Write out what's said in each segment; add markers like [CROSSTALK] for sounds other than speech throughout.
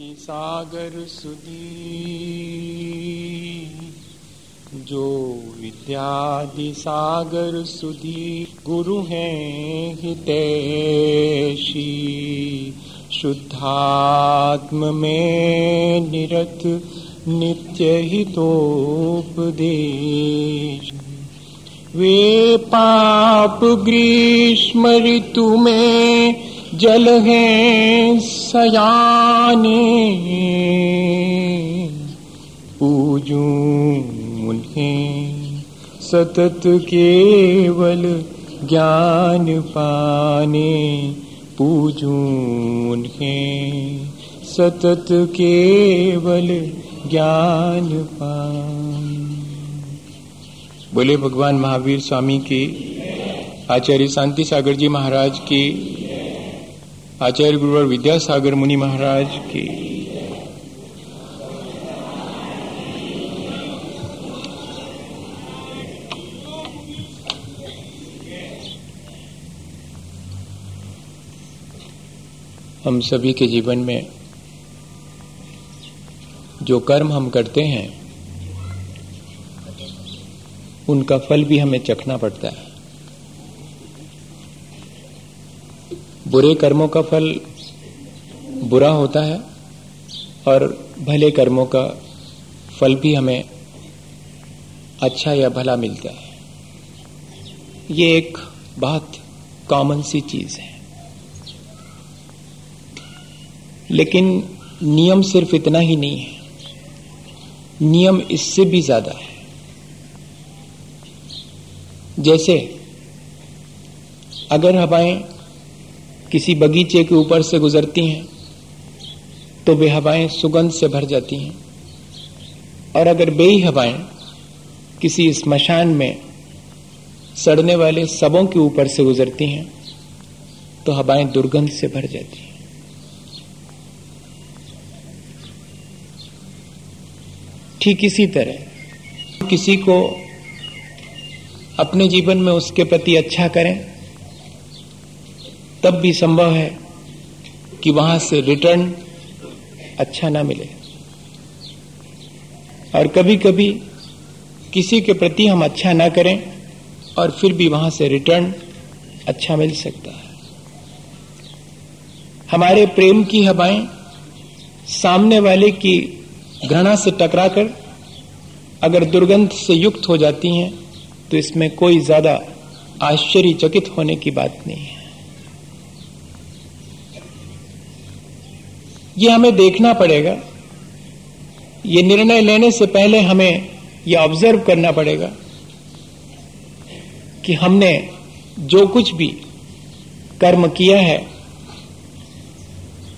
सागर सुदी जो विद्यादि सागर सुधी गुरु हैं हितैषी। शुद्धात्म में निरत, नित्य हितोपदेश। वे पाप ग्रीष्म ऋतु में जल हैं सयाने। पूजू उन्हें, सतत केवल ज्ञान पाने। पूजू उन्हें, सतत केवल ज्ञान पाने। बोले भगवान महावीर स्वामी की, आचार्य शांति सागर जी महाराज की आचार्य गुरुवर विद्यासागर मुनि महाराज की। हम सभी के जीवन में जो कर्म हम करते हैं, उनका फल भी हमें चखना पड़ता है। बुरे कर्मों का फल बुरा होता है और भले कर्मों का फल भी हमें अच्छा या भला मिलता है। ये एक बहुत कॉमन सी चीज़ है। लेकिन नियम सिर्फ़ इतना ही नहीं है। नियम इससे भी ज़्यादा है। जैसे अगर हवाएँ किसी बगीचे के ऊपर से गुजरती हैं तो वे हवाएँ सुगंध से भर जाती हैं। और अगर बेई हवाएँ किसी स्मशान में सड़ने वाले सबों के ऊपर से गुजरती हैं तो हवाएँ दुर्गंध से भर जाती हैं। ठीक इसी तरह, किसी को अपने जीवन में उसके प्रति अच्छा करें तब भी संभव है कि वहाँ से रिटर्न अच्छा ना मिले। और कभी कभी किसी के प्रति हम अच्छा ना करें और फिर भी वहाँ से रिटर्न अच्छा मिल सकता है। हमारे प्रेम की हवाएँ सामने वाले की घृणा से टकराकर अगर दुर्गंध से युक्त हो जाती हैं तो इसमें कोई ज़्यादा आश्चर्यचकित होने की बात नहीं है। ये हमें देखना पड़ेगा। ये निर्णय लेने से पहले हमें यह ऑब्ज़र्व करना पड़ेगा कि हमने जो कुछ भी कर्म किया है,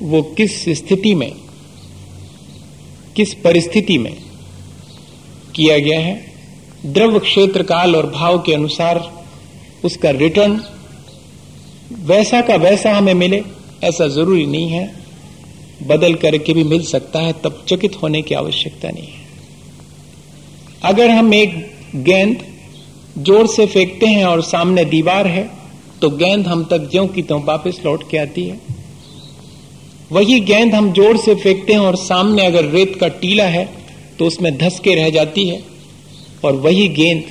वो किस स्थिति में, किस परिस्थिति में किया गया है। द्रव्य क्षेत्र काल और भाव के अनुसार उसका रिटर्न वैसा का वैसा हमें मिले, ऐसा ज़रूरी नहीं है। बदल करके भी मिल सकता है, तब चकित होने की आवश्यकता नहीं है। अगर हम एक गेंद ज़ोर से फेंकते हैं और सामने दीवार है तो गेंद हम तक ज्यो की त्यों वापस लौट के आती है। वही गेंद हम ज़ोर से फेंकते हैं और सामने अगर रेत का टीला है तो उसमें धस के रह जाती है। और वही गेंद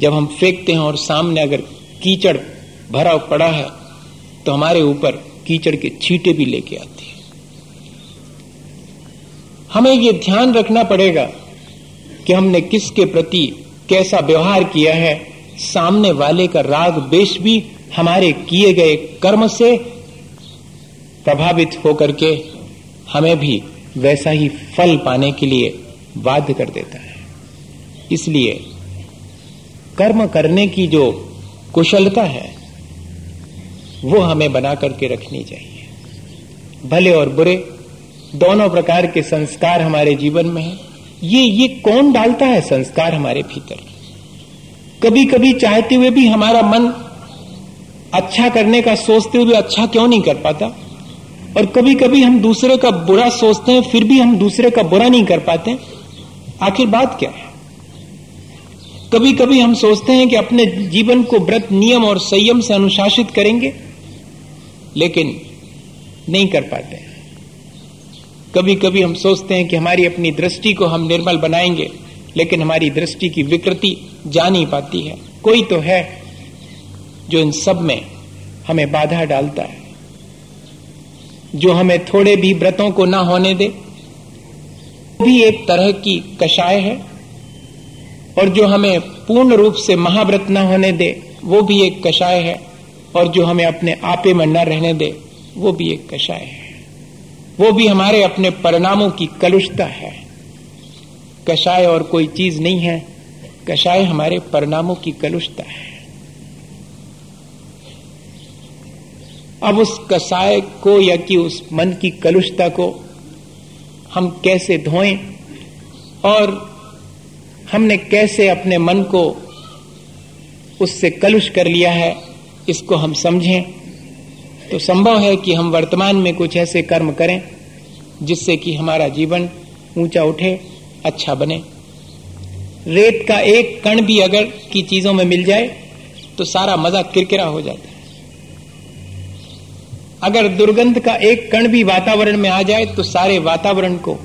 जब हम फेंकते हैं और सामने अगर कीचड़ भरा पड़ा है तो हमारे ऊपर कीचड़ के छींटे भी लेके आती हमें ये ध्यान रखना पड़ेगा कि हमने किसके प्रति कैसा व्यवहार किया है। सामने वाले का राग देश भी हमारे किए गए कर्म से प्रभावित होकर के हमें भी वैसा ही फल पाने के लिए बाध्य कर देता है। इसलिए कर्म करने की जो कुशलता है, वो हमें बना करके रखनी चाहिए। भले और बुरे दोनों प्रकार के संस्कार हमारे जीवन में है। ये ये कौन डालता है संस्कार हमारे भीतर? कभी कभी चाहते हुए भी हमारा मन अच्छा करने का सोचते हुए अच्छा क्यों नहीं कर पाता? और कभी कभी हम दूसरे का बुरा सोचते हैं, फिर भी हम दूसरे का बुरा नहीं कर पाते आखिर बात क्या है? कभी कभी हम सोचते हैं कि अपने जीवन को व्रत, नियम और संयम से अनुशासित करेंगे, लेकिन नहीं कर पाते। कभी कभी हम सोचते हैं कि हमारी अपनी दृष्टि को हम निर्मल बनाएँगे, लेकिन हमारी दृष्टि की विकृति जा नहीं पाती है। कोई तो है जो इन सब में हमें बाधा डालता है, जो हमें थोड़े भी व्रतों को ना होने दे। भी एक तरह की कषाय है, और जो हमें पूर्ण रूप से महाव्रत न होने दे, वो भी एक कषाय है, और जो हमें अपने आपे में न रहने दे, वो भी एक कषाय है। वो भी हमारे अपने परिणामों की कलुषता है। कषाय और कोई चीज़ नहीं है। कषाय हमारे परिणामों की कलुषता है। अब उस कषाय को या कि उस मन की कलुषता को हम कैसे धोएँ और हमने कैसे अपने मन को उससे कलुष कर लिया है, इसको हम समझें। तो संभव है कि हम वर्तमान में कुछ ऐसे कर्म करें, जिससे कि हमारा जीवन ऊँचा उठे अच्छा बने। रेत का एक कण भी अगर की चीज़ों में मिल जाए तो सारा मज़ा किरकिरा हो जाता है। अगर दुर्गंध का एक कण भी वातावरण में आ जाए तो सारे वातावरण को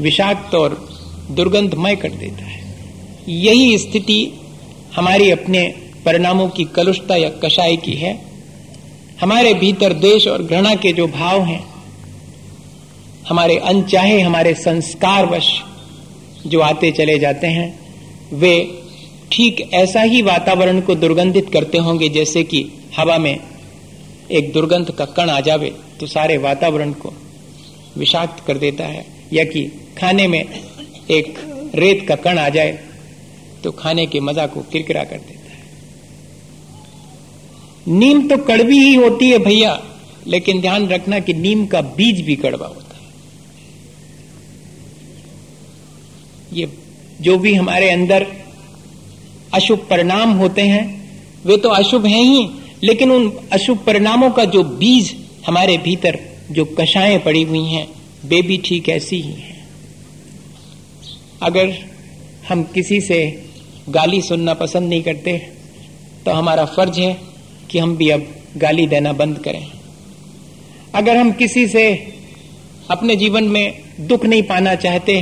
विषाक्त और दुर्गंधमय कर देता है। यही स्थिति हमारी अपने परिणामों की कलुषता या कषाय की है। हमारे भीतर देश और घृणा के जो भाव हैं, हमारे अनचाहे, हमारे संस्कारवश जो आते चले जाते हैं, वे ठीक ऐसा ही वातावरण को दुर्गंधित करते होंगे जैसे कि हवा में एक दुर्गंध का कण आ जावे तो सारे वातावरण को विषाक्त कर देता है। या कि खाने में एक रेत का कण आ जाए तो खाने के मज़ा को किरकिरा कर देता नीम तो कड़वी ही होती है भैया, लेकिन ध्यान रखना कि नीम का बीज भी कड़वा होता है। ये जो भी हमारे अंदर अशुभ परिणाम होते हैं, वे तो अशुभ हैं ही, लेकिन उन अशुभ परिणामों का जो बीज हमारे भीतर जो कषाएँ पड़ी हुई हैं, वे भी ठीक ऐसी ही हैं। अगर हम किसी से गाली सुनना पसंद नहीं करते तो हमारा फ़र्ज़ है कि हम भी अब गाली देना बंद करें। अगर हम किसी से अपने जीवन में दुख नहीं पाना चाहते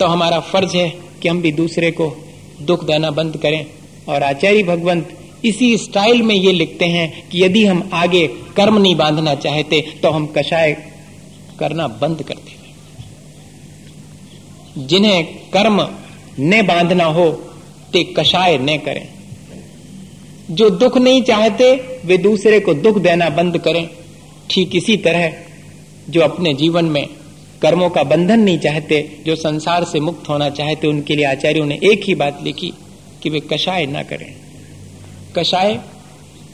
तो हमारा फ़र्ज़ है कि हम भी दूसरे को दुख देना बंद करें। और आचार्य भगवंत इसी स्टाइल में ये लिखते हैं कि यदि हम आगे कर्म नहीं बांधना चाहते तो हम कषाय करना बंद कर जिन्हें कर्म न बांधना हो, ते कषाय न करें। जो दुख नहीं चाहते, वे दूसरे को दुख देना बंद करें। ठीक इसी तरह, जो अपने जीवन में कर्मों का बंधन नहीं चाहते, जो संसार से मुक्त होना चाहते, उनके लिए आचार्यों ने एक ही बात लिखी कि वे कषाय ना करें। कषाय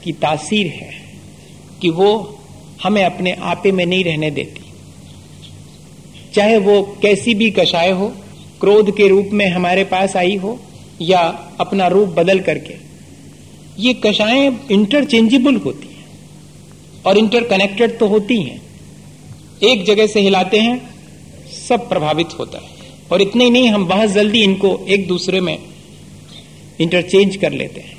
की तासीर है कि वो हमें अपने आपे में नहीं रहने देती। चाहे वो कैसी भी कषाय हो, क्रोध के रूप में हमारे पास आई हो, या अपना रूप बदल करके ये कषाएँ इंटरचेंजेबल होती हैं और इंटरकनेक्टेड तो होती हैं। एक जगह से हिलाते हैं, सब प्रभावित होता है। और इतने ही नहीं, हम बहुत जल्दी इनको एक दूसरे में इंटरचेंज कर लेते हैं।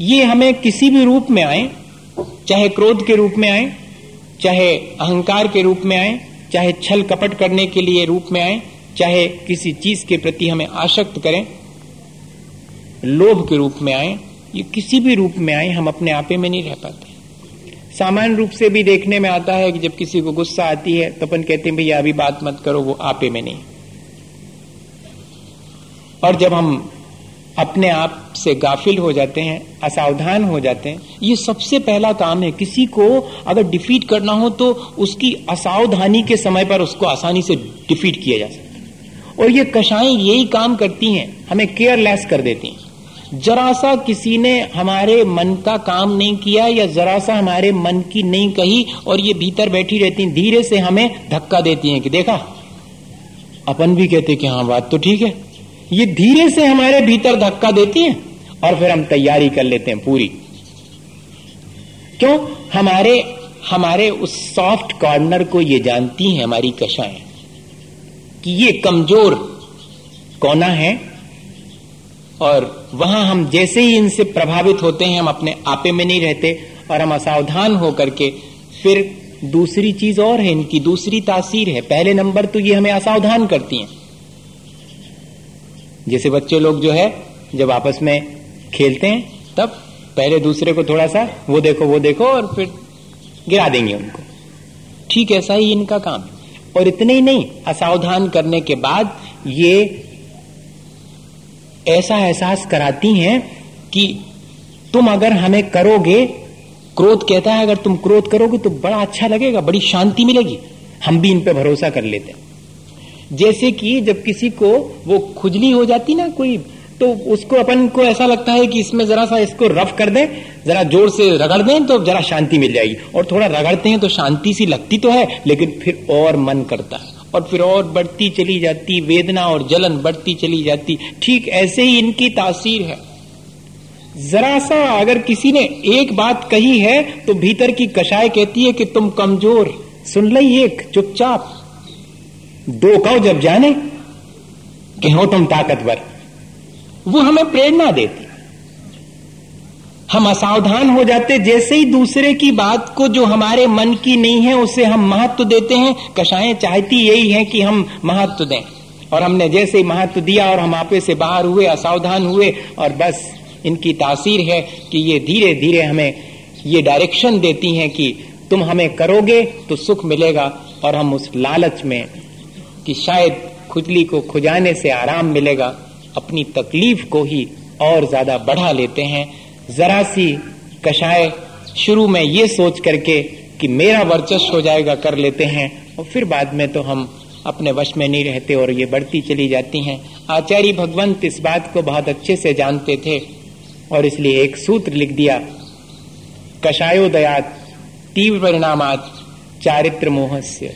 ये हमें किसी भी रूप में आए, चाहे क्रोध के रूप में आए, चाहे अहंकार के रूप में आए, चाहे छल कपट करने के लिए रूप में आए, चाहे किसी चीज़ के प्रति हमें आशक्त करें, लोभ के रूप में आए ये किसी भी रूप में आए, हम अपने आपे में नहीं रह पाते। सामान्य रूप से भी देखने में आता है कि जब किसी को गुस्सा आती है तो अपन कहते हैं, भैया, अभी बात मत करो, वो आपे में नहीं। और जब हम अपने आप से गाफिल हो जाते हैं, असावधान हो जाते हैं, ये सबसे पहला काम है। किसी को अगर डिफीट करना हो तो उसकी असावधानी के समय पर उसको आसानी से डिफीट किया जा सकता है। और ये कषाएँ यही काम करती हैं, हमें केयरलेस कर देती हैं। जरा सा किसी ने हमारे मन का काम नहीं किया या जरा सा हमारे मन की नहीं कही और ये भीतर बैठी रहती हैं, धीरे से हमें धक्का देती हैं कि देखा, अपन भी कहते कि हाँ बात तो ठीक है। ये धीरे से हमारे भीतर धक्का देती है और फिर हम तैयारी कर लेते हैं पूरी। क्यों? हमारे हमारे उस सॉफ्ट कॉर्नर को ये जानती हैं हमारी कषाएँ कि ये कमज़ोर कोना है? और वहाँ हम जैसे ही इनसे प्रभावित होते हैं, हम अपने आपे में नहीं रहते और हम असावधान होकर के फिर दूसरी चीज़ और है इनकी, दूसरी तासीर है। पहले नंबर तो ये हमें असावधान करती हैं। जैसे बच्चे लोग जो है, जब आपस में खेलते हैं, तब पहले दूसरे को थोड़ा सा वो देखो वो देखो और फिर गिरा देंगे उनको। ठीक ऐसा ही इनका काम है। और इतने ही नहीं, असावधान करने के बाद ये ऐसा एहसास कराती हैं कि तुम अगर हमें करोगे, क्रोध कहता है, अगर तुम क्रोध करोगे तो बड़ा अच्छा लगेगा, बड़ी शांति मिलेगी। हम भी इन पर भरोसा कर लेते हैं। जैसे कि जब किसी को वो खुजली हो जाती ना कोई तो उसको अपन को ऐसा लगता है कि इसमें जरा सा इसको रफ कर दें, जरा ज़ोर से रगड़ दें तो जरा शांति मिल जाएगी। और थोड़ा रगड़ते हैं तो शांति सी लगती तो है, लेकिन फिर और मन करता है। और फिर और बढ़ती चली जाती, वेदना और जलन बढ़ती चली जाती। ठीक ऐसे ही इनकी तासीर है। जरा सा अगर किसी ने एक बात कही है तो भीतर की कषाय कहती है कि तुम कमज़ोर सुन ली एक चुपचाप। दो कहो जब जाने कि हो तुम ताकतवर। वो हमें प्रेरणा देती। हम असावधान हो जाते जैसे ही दूसरे की बात को जो हमारे मन की नहीं है, उसे हम महत्व देते हैं। कषाएँ चाहती यही है कि हम महत्व दें। और हमने जैसे ही महत्व दिया और हम आपे से बाहर हुए, असावधान हुए, और बस इनकी तासीर है कि ये धीरे धीरे हमें ये डायरेक्शन देती हैं कि तुम हमें करोगे तो सुख मिलेगा, और हम उस लालच में कि शायद खुजली को खुजाने से आराम मिलेगा, अपनी तकलीफ़ को ही और ज़्यादा बढ़ा लेते हैं। जरा सी कषाय शुरू में ये सोच करके कि मेरा वर्चस्व हो जाएगा, कर लेते हैं। और फिर बाद में तो हम अपने वश में नहीं रहते और ये बढ़ती चली जाती हैं। आचार्य भगवंत इस बात को बहुत अच्छे से जानते थे और इसलिए एक सूत्र लिख दिया, कषायोदयात तीव्र परिणामात चारित्र मोहस्य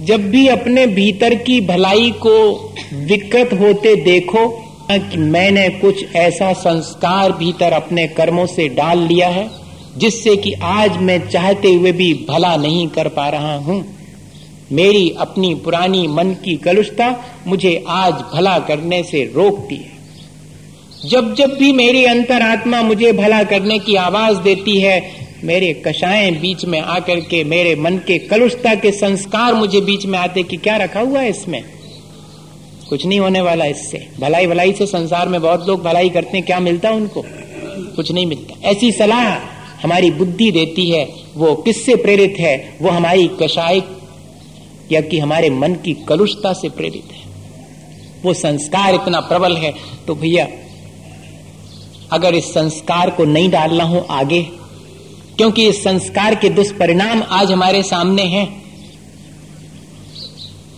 जब भी अपने भीतर की भलाई को विकृत होते देखो कि मैंने कुछ ऐसा संस्कार भीतर अपने कर्मों से डाल लिया है, जिससे कि आज मैं चाहते हुए भी भला नहीं कर पा रहा हूँ। मेरी अपनी पुरानी मन की कलुषता मुझे आज भला करने से रोकती है। जब जब भी मेरी अंतरात्मा मुझे भला करने की आवाज़ देती है, मेरे कषाएँ बीच में आकर के मेरे मन के कलुषता के संस्कार मुझे बीच में आते कि क्या रखा हुआ है इसमें? कुछ नहीं होने वाला इससे। भलाई भलाई से संसार में बहुत लोग भलाई करते हैं, क्या मिलता उनको? कुछ नहीं मिलता। ऐसी सलाह हमारी बुद्धि देती है, वो किससे प्रेरित है? वो हमारी कषाय या कि हमारे मन की कलुषता से प्रेरित है। वो संस्कार इतना प्रबल है तो भैया, अगर इस संस्कार को नहीं डालना हो आगे, क्योंकि इस संस्कार के दुष्परिणाम आज हमारे सामने हैं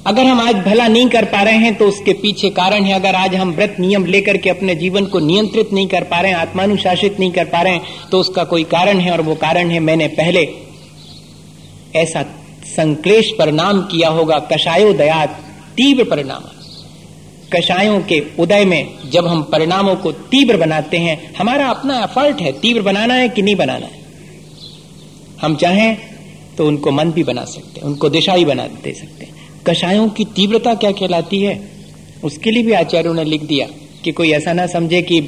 अगर हम आज भला नहीं कर पा रहे हैं तो उसके पीछे कारण है, अगर आज हम व्रत नियम लेकर के अपने जीवन को नियंत्रित नहीं कर पा रहे हैं, आत्मानुशासित नहीं कर पा रहे हैं तो उसका कोई कारण है और वो कारण है मैंने पहले ऐसा संक्लेश परिणाम किया होगा कषायोदयात तीव्र परिणाम। कषायों के उदय में जब हम परिणामों को तीव्र बनाते हैं, हमारा अपना एफर्ट है, तीव्र बनाना है कि नहीं बनाना है। हम चाहें तो उनको मन भी बना सकते हैं, उनको दिशा ही बना दे सकते हैं। कषायों की तीव्रता क्या कहलाती है? उसके लिए भी आचार्यों ने लिख दिया कि कोई ऐसा ना समझे कि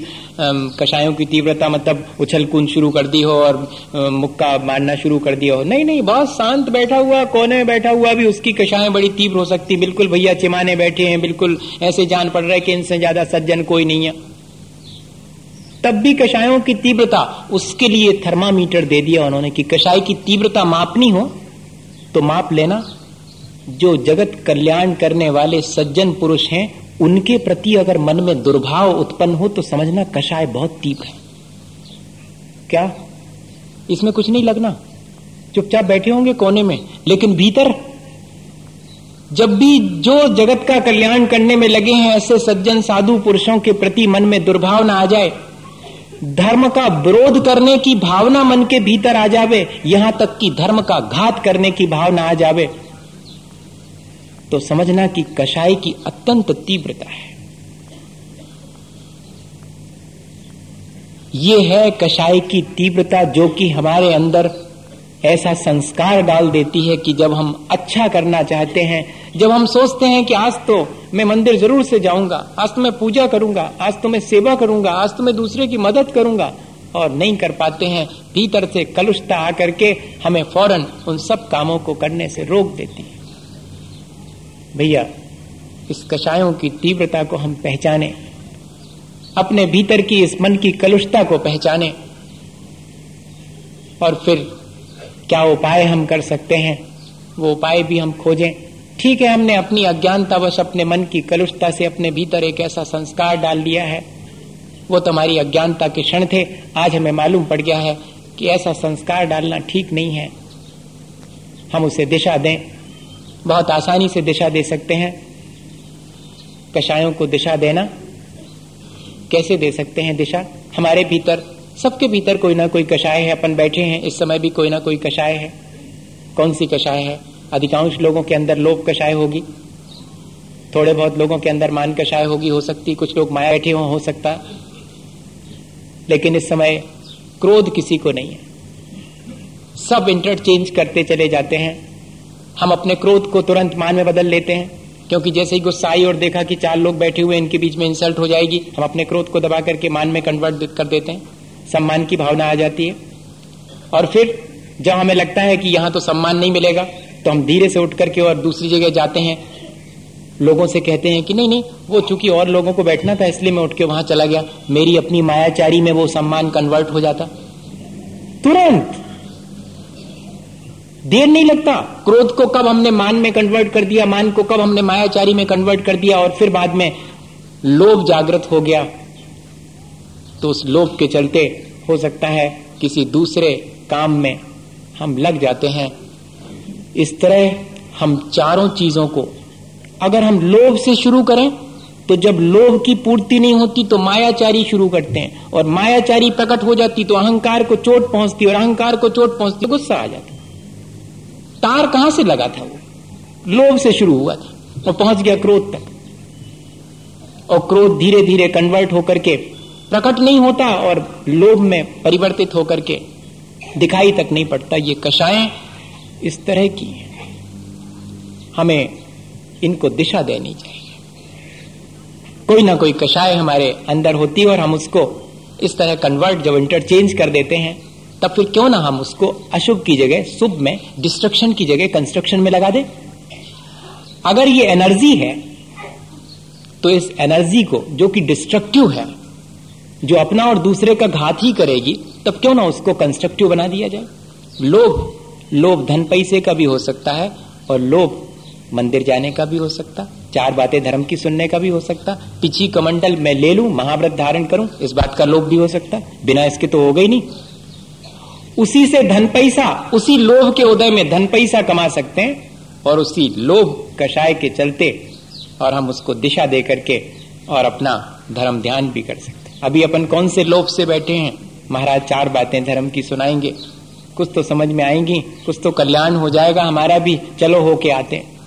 कषायों की तीव्रता मतलब उछल कूद शुरू कर दी हो और मुक्का मारना शुरू कर दिया हो। नहीं नहीं, बहुत शांत बैठा हुआ, कोने में बैठा हुआ भी उसकी कषाएँ बड़ी तीव्र हो सकती। बिल्कुल भैया चिमाने बैठे हैं, बिल्कुल ऐसे जान पड़ रहा है कि इनसे ज़्यादा सज्जन कोई नहीं है। तब भी कषायों की तीव्रता उसके लिए थर्मामीटर दे दिया उन्होंने कि कषाय की तीव्रता मापनी हो तो माप लेना। जो जगत कल्याण करने वाले सज्जन पुरुष हैं, उनके प्रति अगर मन में दुर्भाव उत्पन्न हो तो समझना कषाय बहुत तीप है। क्या? इसमें कुछ नहीं लगना। चुपचाप बैठे होंगे कोने में, लेकिन भीतर जब भी जो जगत का कल्याण करने में लगे हैं, ऐसे सज्जन साधु पुरुषों के प्रति मन में दुर्भाव ना आ जाए, धर्म का विरोध करने की भावना मन के भीतर आ जावे, यहाँ तक कि धर्म का घात करने की भावना आ जावे तो समझना कि कषाय की अत्यंत तीव्रता है। ये है कषाय की तीव्रता जो कि हमारे अंदर ऐसा संस्कार डाल देती है कि जब हम अच्छा करना चाहते हैं, जब हम सोचते हैं कि आज तो मैं मंदिर ज़रूर से जाऊँगा, आज तो मैं पूजा करूँगा, आज तो मैं सेवा करूँगा, आज तो मैं दूसरे की मदद करूँगा और नहीं कर पाते हैं, भीतर से कलुषता आकर के हमें फ़ौरन उन सब कामों को करने से रोक देती है। भैया, इस कषायों की तीव्रता को हम पहचाने, अपने भीतर की इस मन की कलुषता को पहचाने, और फिर क्या उपाय हम कर सकते हैं, वो उपाय भी हम खोजें। ठीक है, हमने अपनी अज्ञानतावश अपने मन की कलुषता से अपने भीतर एक ऐसा संस्कार डाल लिया है। वो तुम्हारी अज्ञानता के क्षण थे, आज हमें मालूम पड़ गया है कि ऐसा संस्कार डालना ठीक नहीं है। हम उसे दिशा दें। बहुत आसानी से दिशा दे सकते हैं। कषायों को दिशा देना। कैसे दे सकते हैं दिशा? हमारे भीतर सबके भीतर कोई ना कोई कषाय है अपन बैठे हैं इस समय भी कोई ना कोई कषाय है। कौन सी कषाय है? अधिकांश लोगों के अंदर लोभ कषाय होगी। थोड़े बहुत लोगों के अंदर मान कषाय होगी हो सकती कुछ लोग माया बैठे हो, हो सकता। लेकिन इस समय क्रोध किसी को नहीं है। सब इंटरचेंज करते चले जाते हैं। हम अपने क्रोध को तुरंत मान में बदल लेते हैं। क्योंकि जैसे ही गुस्सा आई और देखा कि चार लोग बैठे हुए इनके बीच में इंसल्ट हो जाएगी, हम अपने क्रोध को दबा करके मान में कन्वर्ट कर देते हैं। सम्मान की भावना आ जाती है। और फिर, जब हमें लगता है कि यहाँ तो सम्मान नहीं मिलेगा तो हम धीरे से उठ करके और दूसरी जगह जाते हैं। लोगों से कहते हैं कि नहीं नहीं, वो चूँकि और लोगों को बैठना था, इसलिए मैं उठ के वहाँ चला गया। मेरी अपनी मायाचारी में वो सम्मान कन्वर्ट हो जाता। तुरंत देर नहीं लगता। क्रोध को कब हमने मान में कन्वर्ट कर दिया, मान को कब हमने मायाचारी में कन्वर्ट कर दिया और फिर बाद में लोभ जागृत हो गया। तो उस लोभ के चलते हो सकता है किसी दूसरे काम में हम लग जाते हैं। इस तरह हम चारों चीज़ों को, अगर हम लोभ से शुरू करें तो जब लोभ की पूर्ति नहीं होती तो मायाचारी शुरू करते हैं। और मायाचारी प्रकट हो जाती तो अहंकार को चोट पहुँचती और अहंकार को चोट पहुँचती गुस्सा आ जाता तार कहाँ से लगा था वो? लोभ से शुरू हुआ था और पहुँच गया क्रोध तक। और क्रोध धीरे धीरे कन्वर्ट होकर के प्रकट नहीं होता और लोभ में परिवर्तित होकर के दिखाई तक नहीं पड़ता। ये कषाएँ इस तरह की हैं। हमें इनको दिशा देनी चाहिए। कोई ना कोई कषाय हमारे अंदर होती है और हम उसको इस तरह कन्वर्ट जब इंटरचेंज कर देते हैं तब फिर क्यों ना हम उसको अशुभ की जगह, शुभ में डिस्ट्रक्शन की जगह कंस्ट्रक्शन में लगा दे? अगर ये एनर्जी है तो इस एनर्जी को, जो कि डिस्ट्रक्टिव है, जो अपना और दूसरे का घात ही करेगी, तब क्यों ना उसको कंस्ट्रक्टिव बना दिया जाए? लोभ लोभ धन पैसे का भी हो सकता है, और लोभ मंदिर जाने का भी हो सकता, चार बातें धर्म की सुनने का भी हो सकता, पिछी कमंडल मैं ले लू, महाव्रत धारण करूँ, इस बात का लोभ भी हो सकता, बिना इसके तो हो गई नहीं। उसी से धन पैसा, उसी लोभ के उदय में धन पैसा कमा सकते हैं और उसी लोभ कषाय के चलते और हम उसको दिशा दे करके और अपना धर्म ध्यान भी कर सकते हैं। अभी अपन कौन से लोभ से बैठे हैं? महाराज चार बातें धर्म की सुनाएँगे। कुछ तो समझ में आएँगी, कुछ तो कल्याण हो जाएगा हमारा भी। चलो होके आते हैं।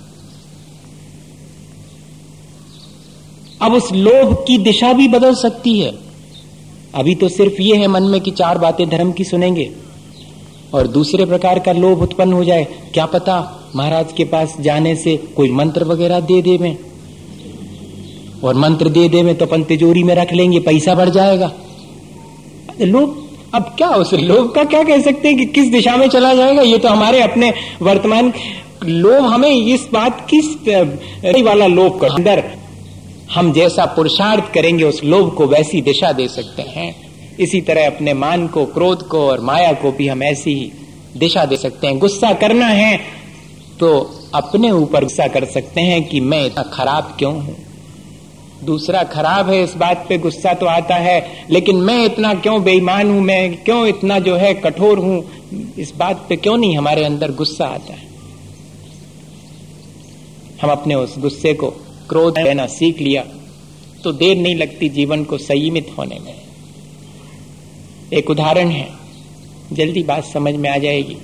अब उस लोभ की दिशा भी बदल सकती है। अभी तो सिर्फ़ ये है मन में कि चार बातें धर्म की सुनेंगे। और दूसरे प्रकार का लोभ उत्पन्न हो जाए, क्या पता महाराज के पास जाने से कोई मंत्र वगैरह दे दे में। और मंत्र दे दे में तो अपन तिजोरी में रख लेंगे, पैसा बढ़ जाएगा। लोभ, अब क्या उस लोभ का क्या कह सकते हैं कि किस दिशा में चला जाएगा? ये तो हमारे अपने वर्तमान लोभ, हमें इस बात किस वाला लोभ का अंदर हम जैसा पुरुषार्थ करेंगे, उस लोभ को वैसी दिशा दे सकते हैं। इसी तरह अपने मान को, क्रोध को और माया को भी हम ऐसी ही दिशा दे सकते हैं। गुस्सा करना है तो अपने ऊपर गुस्सा कर सकते हैं कि मैं इतना खराब क्यों हूँ? दूसरा खराब है इस बात पे गुस्सा तो आता है, लेकिन मैं इतना क्यों बेईमान हूँ? मैं क्यों इतना जो है कठोर हूँ? इस बात पे क्यों नहीं हमारे अंदर गुस्सा आता है? हम अपने उस गुस्से को क्रोध लेना सीख लिया तो देर नहीं लगती जीवन को संयमित होने में। एक उदाहरण है। जल्दी बात समझ में आ जाएगी।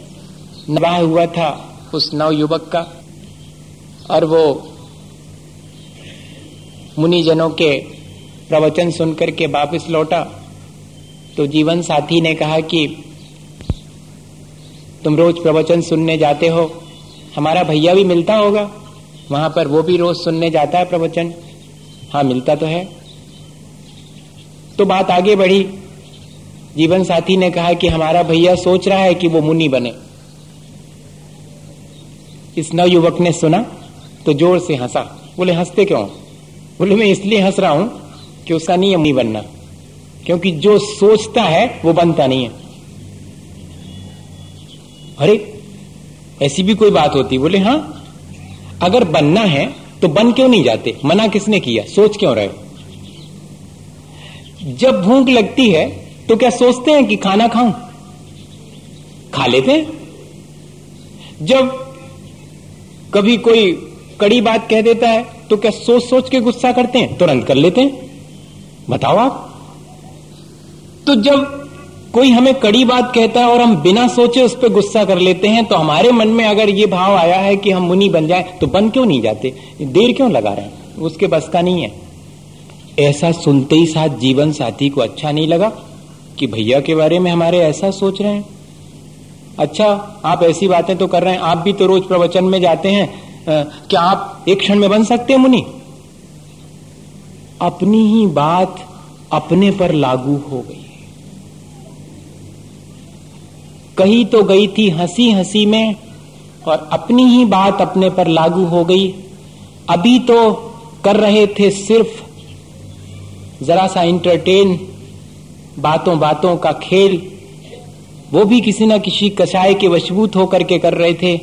नवाह हुआ था उस नव युवक का और वो मुनिजनों के प्रवचन सुनकर के वापस लौटा। तो जीवन साथी ने कहा कि, तुम रोज प्रवचन सुनने जाते हो। हमारा भैया भी मिलता होगा। वहाँ पर वो भी रोज सुनने जाता है प्रवचन। हाँ मिलता तो है। तो बात आगे बढ़ी। जीवन साथी ने कहा कि हमारा भैया सोच रहा है कि वो मुनि बने। इस नव युवक ने सुना तो ज़ोर से हंसा। बोले, हँसते क्यों? बोले, मैं इसलिए हंस रहा हूँ कि उसका नहीं मुनि बनना, क्योंकि जो सोचता है, वो बनता नहीं है। अरे, ऐसी भी कोई बात होती? बोले, हाँ, अगर बनना है तो बन क्यों नहीं जाते? मना किसने किया? सोच क्यों रहे जब भूख लगती है तो क्या सोचते हैं कि खाना खाऊं? खा लेते हैं। जब कभी कोई कड़ी बात कह देता है तो क्या सोच सोच के गुस्सा करते हैं? तुरंत कर लेते हैं। बताओ आप। तो जब कोई हमें कड़ी बात कहता है और हम बिना सोचे उस पर गुस्सा कर लेते हैं तो हमारे मन में अगर ये भाव आया है कि हम मुनि बन जाए तो बन क्यों नहीं जाते? देर क्यों लगा रहे हैं? उसके बस का नहीं है। ऐसा सुनते ही साथ जीवन साथी को अच्छा नहीं लगा। कि भैया के बारे में हमारे ऐसा सोच रहे हैं। अच्छा आप ऐसी बातें तो कर रहे हैं, आप भी तो रोज प्रवचन में जाते हैं। क्या आप एक क्षण में बन सकते हैं, मुनि? अपनी ही बात अपने पर लागू हो गई। कही तो गई थी हँसी हँसी में, और अपनी ही बात अपने पर लागू हो गई। अभी तो कर रहे थे सिर्फ़ जरा सा इंटरटेन बातों बातों का खेल। वो भी किसी न किसी कसाय के वशभूत होकर के कर रहे थे,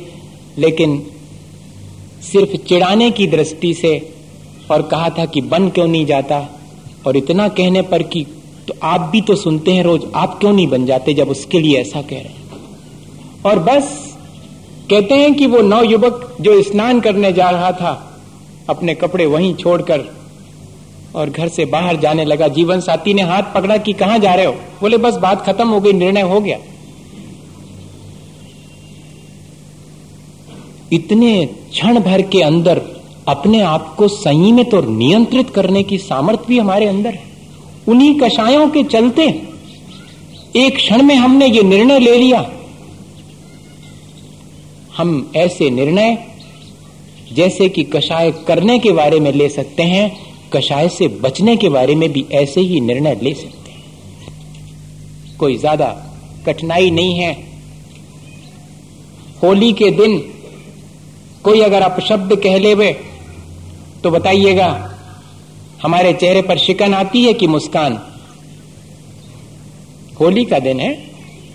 लेकिन सिर्फ़ चिड़ाने की दृष्टि से और कहा था कि बन क्यों नहीं जाता। और इतना कहने पर कि तो आप भी तो सुनते हैं रोज, आप क्यों नहीं बन जाते जब उसके लिए ऐसा कह रहे हैं? और बस कहते हैं कि वो नौ युवक जो स्नान करने जा रहा था, अपने कपड़े वहीं छोड़कर और घर से बाहर जाने लगा। जीवन साथी ने हाथ पकड़ा कि कहाँ जा रहे हो? बोले, बस बात खत्म हो गई, निर्णय हो गया। इतने क्षण भर के अंदर अपने आप को संयमित और नियंत्रित करने की सामर्थ्य भी हमारे अंदर है। उन्हीं कषायों के चलते एक क्षण में हमने ये निर्णय ले लिया। हम ऐसे निर्णय जैसे कि कषाय करने के बारे में ले सकते हैं कषाय से बचने के बारे में भी ऐसे ही निर्णय ले सकते हैं। कोई ज़्यादा कठिनाई नहीं है। होली के दिन कोई अगर अपशब्द कह ले तो बताइएगा, हमारे चेहरे पर शिकन आती है कि मुस्कान। होली का दिन है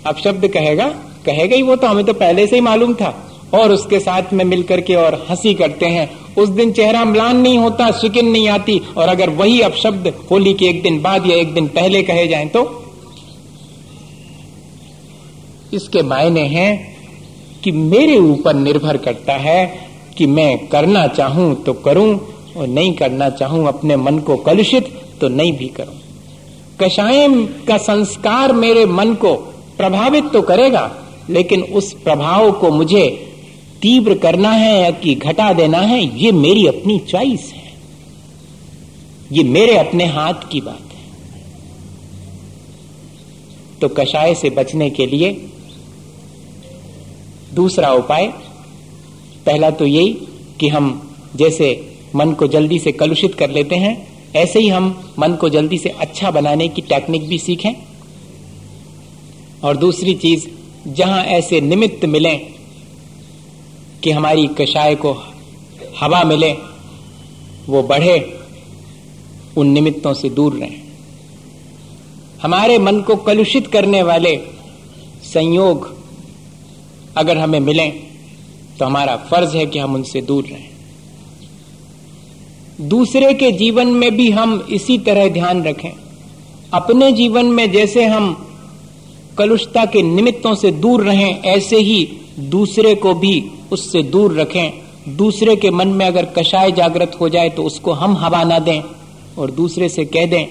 अपशब्द कहेगा कहेगा ही वो तो हमें तो पहले से ही मालूम था। और उसके साथ में मिलकर के और हँसी करते हैं। उस दिन चेहरा म्लान नहीं होता शिकिन नहीं आती। और अगर वही अपशब्द होली के एक दिन बाद या एक दिन पहले कहे जाएँ तो? इसके मायने हैं कि मेरे ऊपर निर्भर करता है कि मैं करना चाहूँ तो करूँ और नहीं करना चाहूँ, अपने मन को कलुषित तो नहीं भी करूँ। कषाय का संस्कार मेरे मन को प्रभावित तो करेगा, लेकिन उस प्रभाव को मुझे तीव्र करना है या कि घटा देना है, ये मेरी अपनी चॉइस है। ये मेरे अपने हाथ की बात है। तो कषाय से बचने के लिए दूसरा उपाय, पहला तो यही कि हम जैसे मन को जल्दी से कलुषित कर लेते हैं, ऐसे ही हम मन को जल्दी से अच्छा बनाने की टेक्निक भी सीखें। और दूसरी चीज़, जहाँ ऐसे निमित्त मिले कि हमारी कषाय को हवा मिले, वो बढ़े, उन निमित्तों से दूर रहें। हमारे मन को कलुषित करने वाले संयोग अगर हमें मिले तो हमारा फ़र्ज़ है कि हम उनसे दूर रहें। दूसरे के जीवन में भी हम इसी तरह ध्यान रखें। अपने जीवन में जैसे हम कलुषता के निमित्तों से दूर रहें, ऐसे ही दूसरे को भी उससे दूर रखें। दूसरे के मन में अगर कषाय जागृत हो जाए तो उसको हम हवा ना दें और दूसरे से कह दें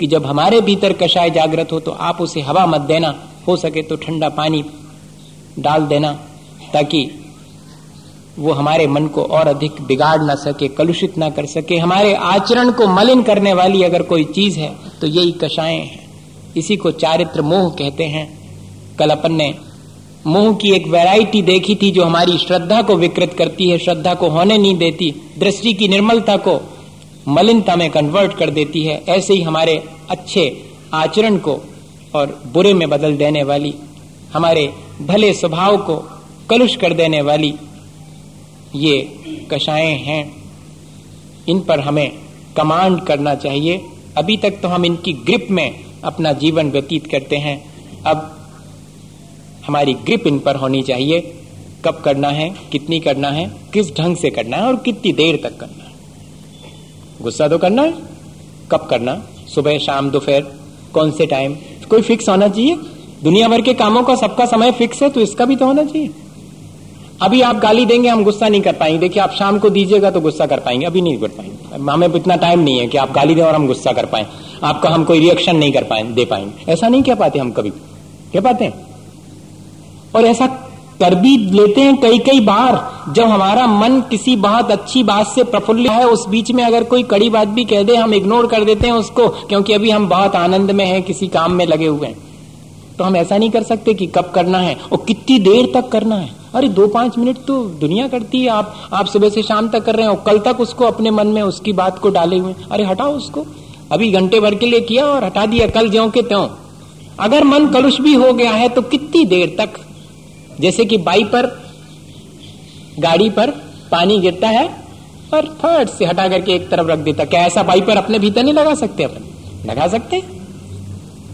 कि जब हमारे भीतर कषाय जागृत हो तो आप उसे हवा मत देना। हो सके तो ठंडा पानी डाल देना ताकि वो हमारे मन को और अधिक बिगाड़ ना सके, कलुषित ना कर सके। हमारे आचरण को मलिन करने वाली अगर कोई चीज़ है तो यही कषाएँ हैं। इसी को चारित्र मोह कहते हैं। कल अपन ने मोह की एक वैरायटी देखी थी जो हमारी श्रद्धा को विकृत करती है, श्रद्धा को होने नहीं देती, दृष्टि की निर्मलता को मलिनता में कन्वर्ट कर देती है, ऐसे ही हमारे अच्छे आचरण को और बुरे में बदल देने वाली, हमारे भले स्वभाव को कलुष कर देने वाली ये कषाएँ हैं। इन पर हमें कमांड करना चाहिए। अभी तक तो हम इनकी ग्रिप में अपना जीवन व्यतीत करते हैं। अब हमारी ग्रिप इन पर होनी चाहिए। कब करना है, कितनी करना है, किस ढंग से करना है और कितनी देर तक करना है। गुस्सा तो करना है, कब करना सुबह, शाम, दोपहर, कौन से टाइम कोई फिक्स होना चाहिए? दुनिया भर के कामों का सबका समय फिक्स है तो इसका भी तो होना चाहिए। अभी आप गाली देंगे, हम गुस्सा नहीं कर पाएँगे। देखिए, आप शाम को दीजिएगा तो गुस्सा कर पाएँगे, अभी नहीं कर पाएँगे। हमें इतना टाइम नहीं है कि आप गाली दें और हम गुस्सा कर पाए। आपका हम कोई रिएक्शन नहीं कर पाए, दे पाएँगे। ऐसा नहीं कह पाते हम कभी। कह पाते हैं? और ऐसा कर भी लेते हैं कई कई बार, जब हमारा मन किसी बहुत अच्छी बात से प्रफुल्लित है, उस बीच में अगर कोई कड़ी बात भी कह दे, हम इग्नोर कर देते हैं उसको, क्योंकि अभी हम बहुत आनंद में हैं, किसी काम में लगे हुए हैं। तो हम ऐसा नहीं कर सकते कि कब करना है, और कितनी देर तक करना है। अरे दो पाँच मिनट तो दुनिया करती है, आप आप सुबह से शाम तक कर रहे हैं, और कल तक उसको अपने मन में उसकी बात को डाले हुए अरे हटाओ उसको। अभी घंटे भर के लिए किया और हटा दिया, कल ज्यो के त्यों। अगर मन कलुष भी हो गया है तो कितनी देर तक जैसे कि बाई पर, गाड़ी पर पानी गिरता है और फट से हटा करके एक तरफ़ रख देता क्या ऐसा बाई पर अपने भीतर नहीं लगा सकते अपन? लगा सकते?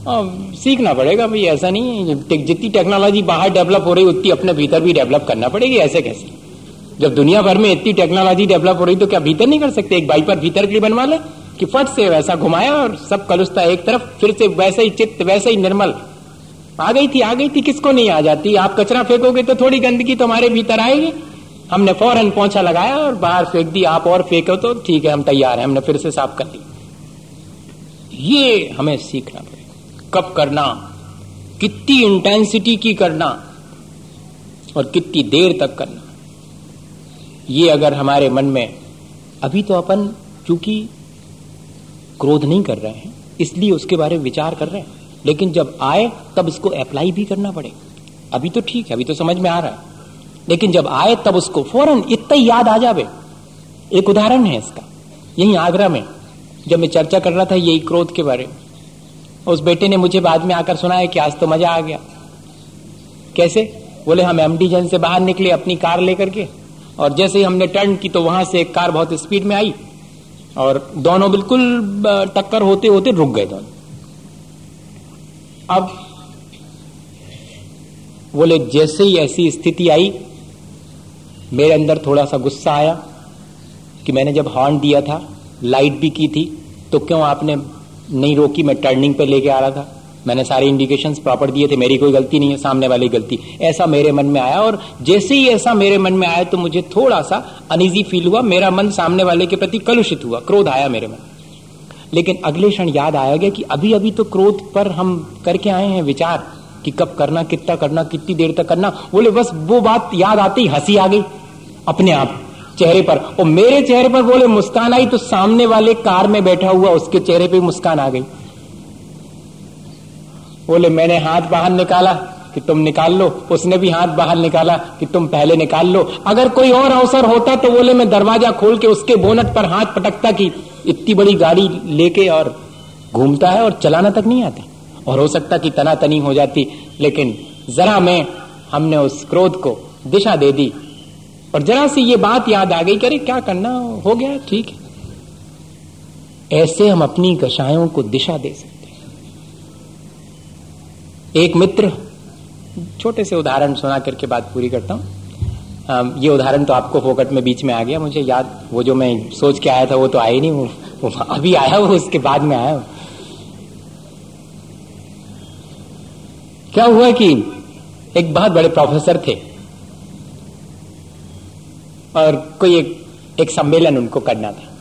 और सीखना पड़ेगा भाई, ऐसा नहीं जितनी टेक्नोलॉजी बाहर डेवलप हो रही, उतनी अपने भीतर भी डेवलप करना पड़ेगी, ऐसे कैसे? जब दुनिया भर में इतनी टेक्नोलॉजी डेवलप हो रही तो क्या भीतर नहीं कर सकते? एक बाई पर भीतर के लिए बनवा ले, कि फट से वैसा घुमाया और सब कलुस्ता एक तरफ़, फिर से वैसे ही चित्त, वैसे ही निर्मल आ गई थी, आ गई थी, किसको नहीं आ जाती? आप कचरा फेंकोगे तो थोड़ी गंदगी तुम्हारे भीतर आएगी। हमने फ़ौरन पहुँचा लगाया और बाहर फेंक दी। आप और फेंको तो ठीक है, हम तैयार हैं, हमने फिर से साफ़ कर दी ये हमें सीखना पड़ेगा। कब करना? कितनी इंटेंसिटी की करना? और कितनी देर तक करना? ये अगर हमारे मन में, अभी तो अपन चूँकि क्रोध नहीं कर रहे हैं, इसलिए उसके बारे में विचार कर रहे हैं। लेकिन जब आए, तब इसको अप्लाई भी करना पड़ेगा अभी तो ठीक है, अभी तो समझ में आ रहा है। लेकिन जब आए, तब उसको फ़ौरन इतना याद आ जावे। एक उदाहरण है इसका। यही आगरा में, जब मैं चर्चा कर रहा था यही क्रोध के बारे में, उस बेटे ने मुझे बाद में आकर सुनाया कि आज तो मज़ा आ गया। कैसे? बोले, हम एमडी जन से बाहर निकले अपनी कार लेकर के, और जैसे ही हमने टर्न की तो वहाँ से एक कार बहुत स्पीड में आई, और दोनों बिल्कुल टक्कर होते होते रुक गए दोनों। अब बोले, जैसे ही ऐसी स्थिति आई, मेरे अंदर थोड़ा सा गुस्सा आया कि मैंने जब हॉर्न दिया था लाइट भी की थी तो क्यों आपने नहीं रोकी? मैं टर्निंग पे लेके आ रहा था। मैंने सारे इंडिकेशंस प्रॉपर दिए थे, मेरी कोई गलती नहीं है, सामने वाली गलती। ऐसा मेरे मन में आया और जैसे ही ऐसा मेरे मन में आया तो मुझे थोड़ा सा अनइजी फील हुआ, मेरा मन सामने वाले के प्रति कलुषित हुआ, क्रोध आया मेरे मन। लेकिन अगले क्षण याद आया गया कि अभी अभी तो क्रोध पर हम करके आए हैं विचार कि कब करना, कितना करना, कितनी देर तक करना। बोले, बस वो बात याद आती हँसी आ गई अपने आप चेहरे पर। और मेरे चेहरे पर बोले, मुस्कान आई तो सामने वाले कार में बैठा हुआ उसके चेहरे पे मुस्कान आ गई। बोले, मैंने हाथ बाहर निकाला कि तुम निकाल लो। उसने भी हाथ बाहर निकाला कि तुम पहले निकाल लो। अगर कोई और अवसर होता तो बोले, मैं दरवाज़ा खोल के उसके बोनट पर हाथ पटकता कि इतनी बड़ी गाड़ी लेके और घूमता है और चलाना तक नहीं आता। और हो सकता कि तना तनी हो जाती, लेकिन जरा में, हमने उस क्रोध को दिशा दे दी। और जरा सी ये बात याद आ गई करे क्या करना, हो गया, ठीक है। ऐसे हम अपनी कषायों को दिशा दे सकते हैं। एक मित्र, छोटे से उदाहरण सुना करके बात पूरी करता हूँ। ये उदाहरण तो आपको फोकट में बीच में आ गया। मुझे याद वो जो मैं सोच के आया था वो तो आया नहीं वो, वो अभी आया वो उसके बाद में आया। क्या हुआ कि एक बहुत बड़े प्रोफेसर थे और कोई एक एक सम्मेलन उनको करना था।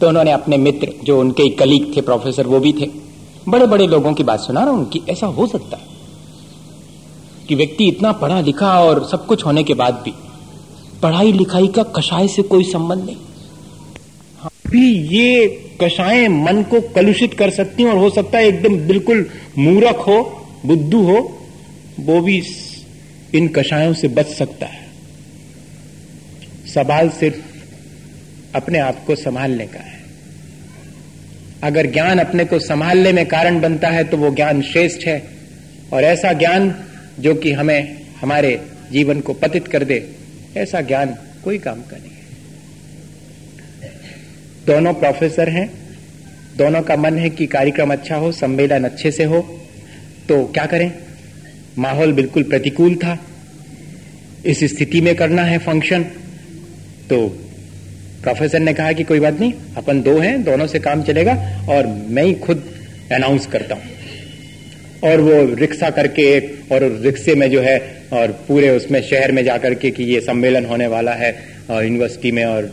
तो उन्होंने अपने मित्र जो उनके कलीग थे प्रोफेसर वो भी थे। बड़े बड़े लोगों की बात सुना रहा उनकी ऐसा हो सकता है। कि व्यक्ति इतना पढ़ा लिखा और सब कुछ होने के बाद भी पढ़ाई लिखाई का कषाय से कोई संबंध नहीं। भी ये कषाएँ मन को कलुषित कर सकती और हो सकता है एकदम बिल्कुल मूरख हो, बुद्धू हो, वो भी इन कषायों से बच सकता है। सवाल सिर्फ़ अपने आप को संभालने का है। अगर ज्ञान अपने को संभालने में कारण बनता है तो वो ज्ञान श्रेष्ठ है। और ऐसा ज्ञान जो कि हमें, हमारे जीवन को पतित कर दे, ऐसा ज्ञान कोई काम का नहीं है। दोनों प्रोफेसर हैं, दोनों का मन है कि कार्यक्रम अच्छा हो, सम्मेलन अच्छे से हो तो क्या करें? माहौल बिल्कुल प्रतिकूल था। इस स्थिति में करना है फ़ंक्शन तो प्रोफेसर ने कहा कि कोई बात नहीं, अपन दो हैं, दोनों से काम चलेगा, और मैं ही खुद अनाउंस करता हूँ। और वो रिक्शा करके और रिक्शे में जो है और पूरे उसमें शहर में जाकर के कि ये सम्मेलन होने वाला है, और यूनिवर्सिटी में और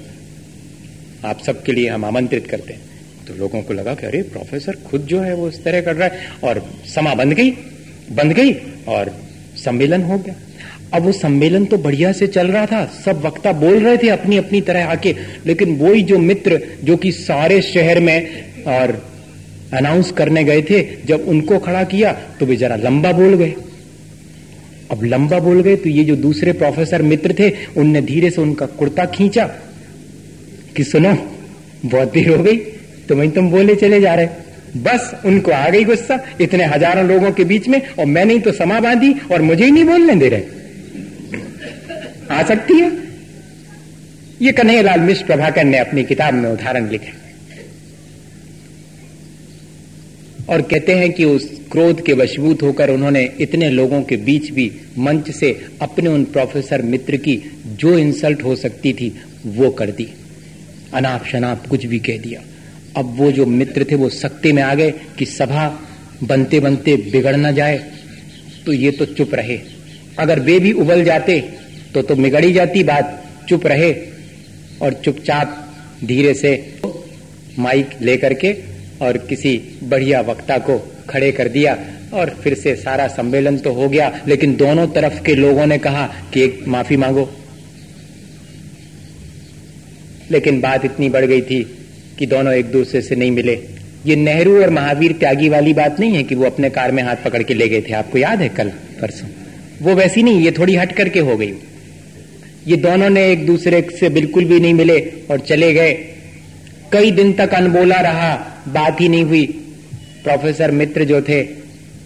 आप सबके लिए हम आमंत्रित करते हैं। तो लोगों को लगा कि अरे प्रोफेसर खुद जो है वो इस तरह कर रहा है, और समा बंद गई बंद गई, और सम्मेलन हो गया। अब वो सम्मेलन तो बढ़िया से चल रहा था, सब वक्ता बोल रहे थे अपनी अपनी तरह आके, लेकिन वही जो मित्र जो कि सारे शहर में और अनाउंस करने गए थे, जब उनको खड़ा किया तो वे जरा लंबा बोल गए। अब लंबा बोल गए तो ये जो दूसरे प्रोफेसर मित्र थे, उनने धीरे से उनका कुर्ता खींचा। कि सुनो, बहुत देर हो गई तो वही तुम बोले चले जा रहे। बस, उनको आ गई गुस्सा, इतने हज़ारों लोगों के बीच में, और मैंने ही तो समा बांधी, और मुझे ही नहीं बोलने दे रहे। आ सकती है? ये कन्हैयालाल मिश्र प्रभाकर ने अपनी किताब में उदाहरण लिखे। और कहते हैं कि उस क्रोध के वशभूत होकर उन्होंने इतने लोगों के बीच भी मंच से अपने उन प्रोफेसर मित्र की जो इंसल्ट हो सकती थी, वो कर दी। अनाप शनाप कुछ भी कह दिया। अब वो जो मित्र थे, वो सख्ती में आ गए कि सभा बनते बनते बिगड़ ना जाए तो ये तो चुप रहे। अगर वे भी उबल जाते तो तो बिगड़ी जाती बात, चुप रहे। और चुपचाप धीरे से माइक लेकर के और किसी बढ़िया वक्ता को खड़े कर दिया और फिर से सारा सम्मेलन तो हो गया। लेकिन दोनों तरफ़ के लोगों ने कहा कि एक माफ़ी मांगो। लेकिन बात इतनी बढ़ गई थी कि दोनों एक दूसरे से नहीं मिले। ये नेहरू और महावीर त्यागी वाली बात नहीं है कि वो अपने कार में हाथ पकड़ के ले गए थे। आपको याद है कल परसों? वो वैसी नहीं, ये थोड़ी हट करके हो गई। ये दोनों ने एक दूसरे से बिल्कुल भी नहीं मिले और चले गए। कई दिन तक अनबोला रहा, बात ही नहीं हुई। प्रोफेसर मित्र जो थे,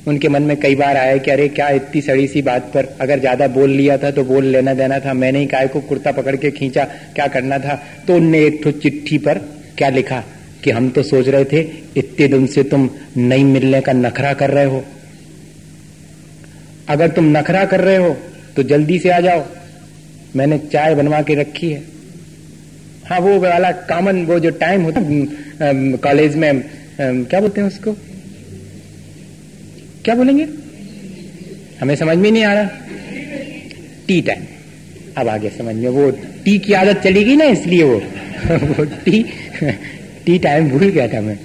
उनके मन में कई बार आया कि अरे, क्या इतनी सड़ी सी बात पर अगर ज़्यादा बोल लिया था तो बोल लेना देना था। मैंने ही काय को कुर्ता पकड़ के खींचा, क्या करना था? तो उनने एक तो चिट्ठी पर क्या लिखा कि हम तो सोच रहे थे, इतने दिन से तुम नहीं मिलने का नखरा कर रहे हो। अगर तुम नखरा कर रहे हो तो जल्दी से आ जाओ। मैंने चाय बनवा के रखी है। हाँ वो वाला कॉमन वो जो टाइम होता कॉलेज में क्या बोलते हैं उसको? क्या बोलेंगे? हमें समझ में नहीं आ रहा। टी टाइम अब आगे समझ में, वो टी की आदत चली गई ना इसलिए वो। [LAUGHS] वो टी टी टाइम भूल गया था मैं।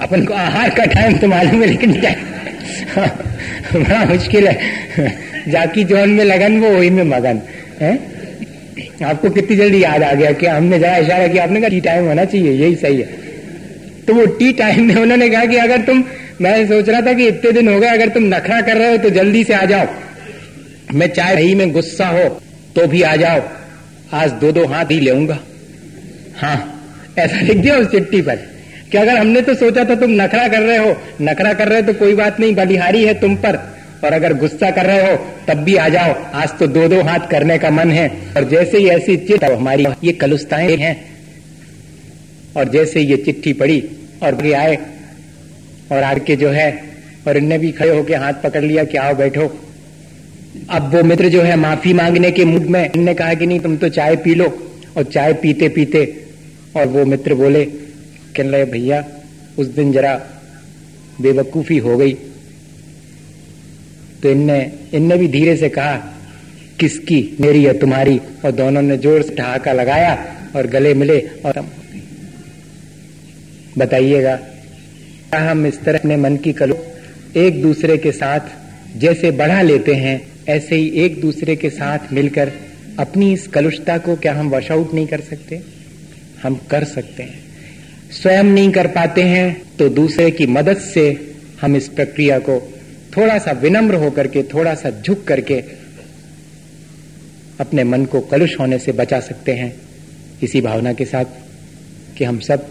अपन को आहार का टाइम तो मालूम है, लेकिन [LAUGHS] बड़ा मुश्किल है। [LAUGHS] जाकी जोन में लगन, वो वही में मगन, है? आपको कितनी जल्दी याद आ गया कि हमने जरा इशारा किया, आपने कहा टी टाइम होना चाहिए, यही सही है। तो वो टी टाइम में उन्होंने कहा कि अगर तुम, मैं सोच रहा था कि इतने दिन हो गए, अगर तुम नखरा कर रहे हो तो जल्दी से आ जाओ। मैं चाहे रही में गुस्सा हो तो भी आ जाओ। आज दो दो हाथ ही लेऊँगा। हाँ ऐसा लिख दिया उस चिट्ठी पर कि अगर हमने तो सोचा था तुम नखरा कर रहे हो, नखरा कर रहे हो तो कोई बात नहीं, बलिहारी है तुम पर। और अगर गुस्सा कर रहे हो, तब भी आ जाओ। आज तो दो दो हाथ करने का मन है। और जैसे ही ऐसी चिट हमारी ये कलुस्ताएँ हैं। और जैसे ये चिट्ठी पड़ी, और भी आए, और आके जो है, और इनने भी खड़े होके हाथ पकड़ लिया कि आओ बैठो। अब वो मित्र जो है माफ़ी मांगने के मूड में, इनने कहा कि नहीं, तुम तो चाय पी लो। और चाय पीते पीते, और वो मित्र बोले कह लगे, भैया, उस दिन जरा बेवकूफ़ी हो गई। तो इनने इनने भी धीरे से कहा, किसकी मेरी या तुम्हारी? और दोनों ने ज़ोर से ठहाका लगाया और गले मिले और बताइएगा हम इस तरह अपने मन की कलो एक दूसरे के साथ जैसे बढ़ा लेते हैं, ऐसे ही एक दूसरे के साथ मिलकर अपनी इस कलुषता को क्या हम वॉश आउट नहीं कर सकते? हम कर सकते हैं। स्वयं नहीं कर पाते हैं तो दूसरे की मदद से हम इस प्रक्रिया को थोड़ा सा विनम्र होकर के, थोड़ा सा झुक करके अपने मन को कलुष होने से बचा सकते हैं। इसी भावना के साथ कि हम सब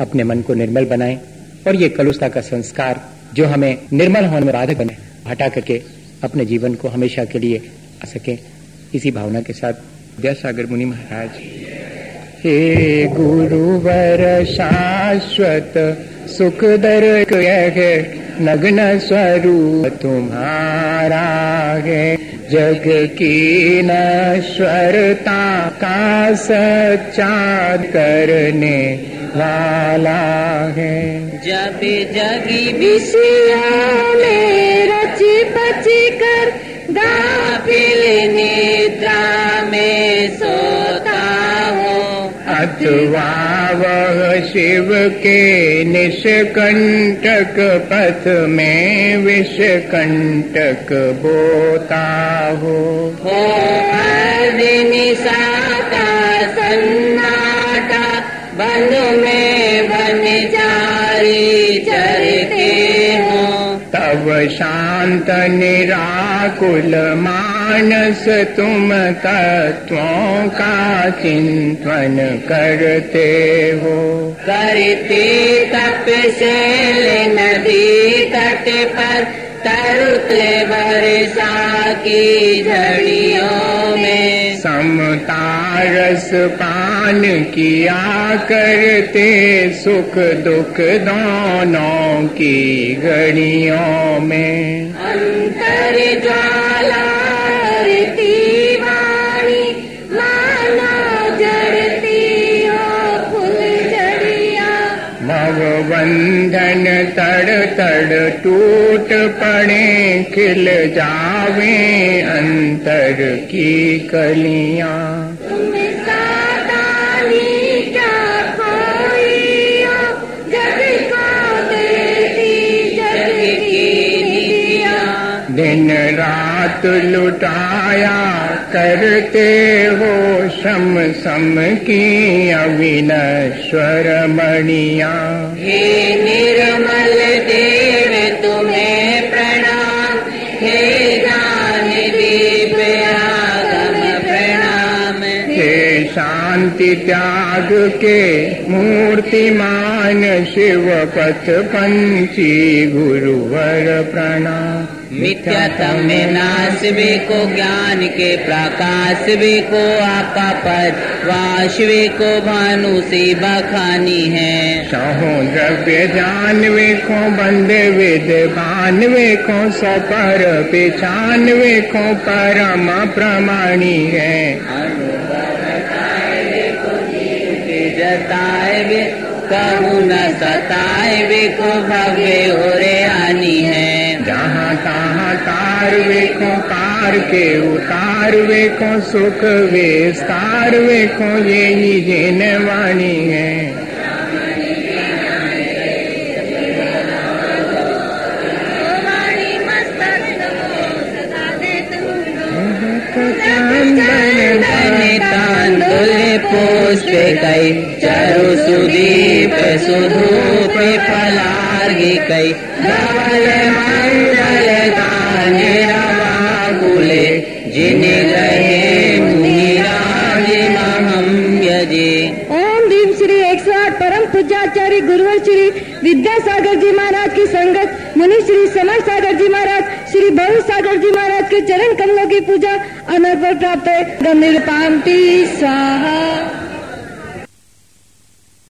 अपने मन को निर्मल बनाएँ और ये कलुषता का संस्कार जो हमें निर्मल होने में बाधक बने, हटा करके अपने जीवन को हमेशा के लिए आ सके। इसी भावना के साथ विद्यासागर मुनि महाराज, हे गुरुवर शाश्वत सुख दर नग्न स्वरूप तुम्हारा है जग की नश्वरता का सच्चा करने वाला है जब जगी विषया में रची बची कर गाफिल निद्रा में सोता हो अथवा वह शिव के निष्कंटक पथ में विषकंटक बोता हो निशाता सन्नाटा बन में बन जारी चरते हो तब शांत निराकुल मानस तुम तत्वों का चिंतन करते हो करते तप से नदी तट पर तरुतले वर्षा की झड़ियों में। समता रस पान किया करते सुख दुख दोनों की घड़ियों में। अंतर ज्वाला तड़ तड़ टूट पड़े खिल जावे अंतर की कलियाँ। दिन रात लुटाया करते हो श्रम सम की अविनश्वर मणिया। हे निर्मल देव शांति त्याग के मूर्तिमान शिव पथ पंची गुरुवर प्रणाम। मिथ्यातम नाश भी को ज्ञान के प्रकाश भी को आपा पर वाश वे को भानु से बखानी है। सहो द्रव्य जानवे को बंदे विद बानवे को सपर पिछानवे को परम प्रमाणी है। जताए वे कहू न सताए वे को भव्य और आनी है। जहाँ तहाँ तार को पार के उतार को सुख विस्तार वेखो यही जिन वाणी है। कई, चरु सुदीप सुधूप फलार्घि कई धवल यजे ओम श्री एक सौ आठ परम पूज्याचार्य गुरुवर श्री विद्यासागर जी महाराज की संगत, मुनि श्री समर सागर जी महाराज, श्री भव सागर जी महाराज के चरण कमलों की पूजा अनर्पण प्राप्त है। गंभीर स्वाहा।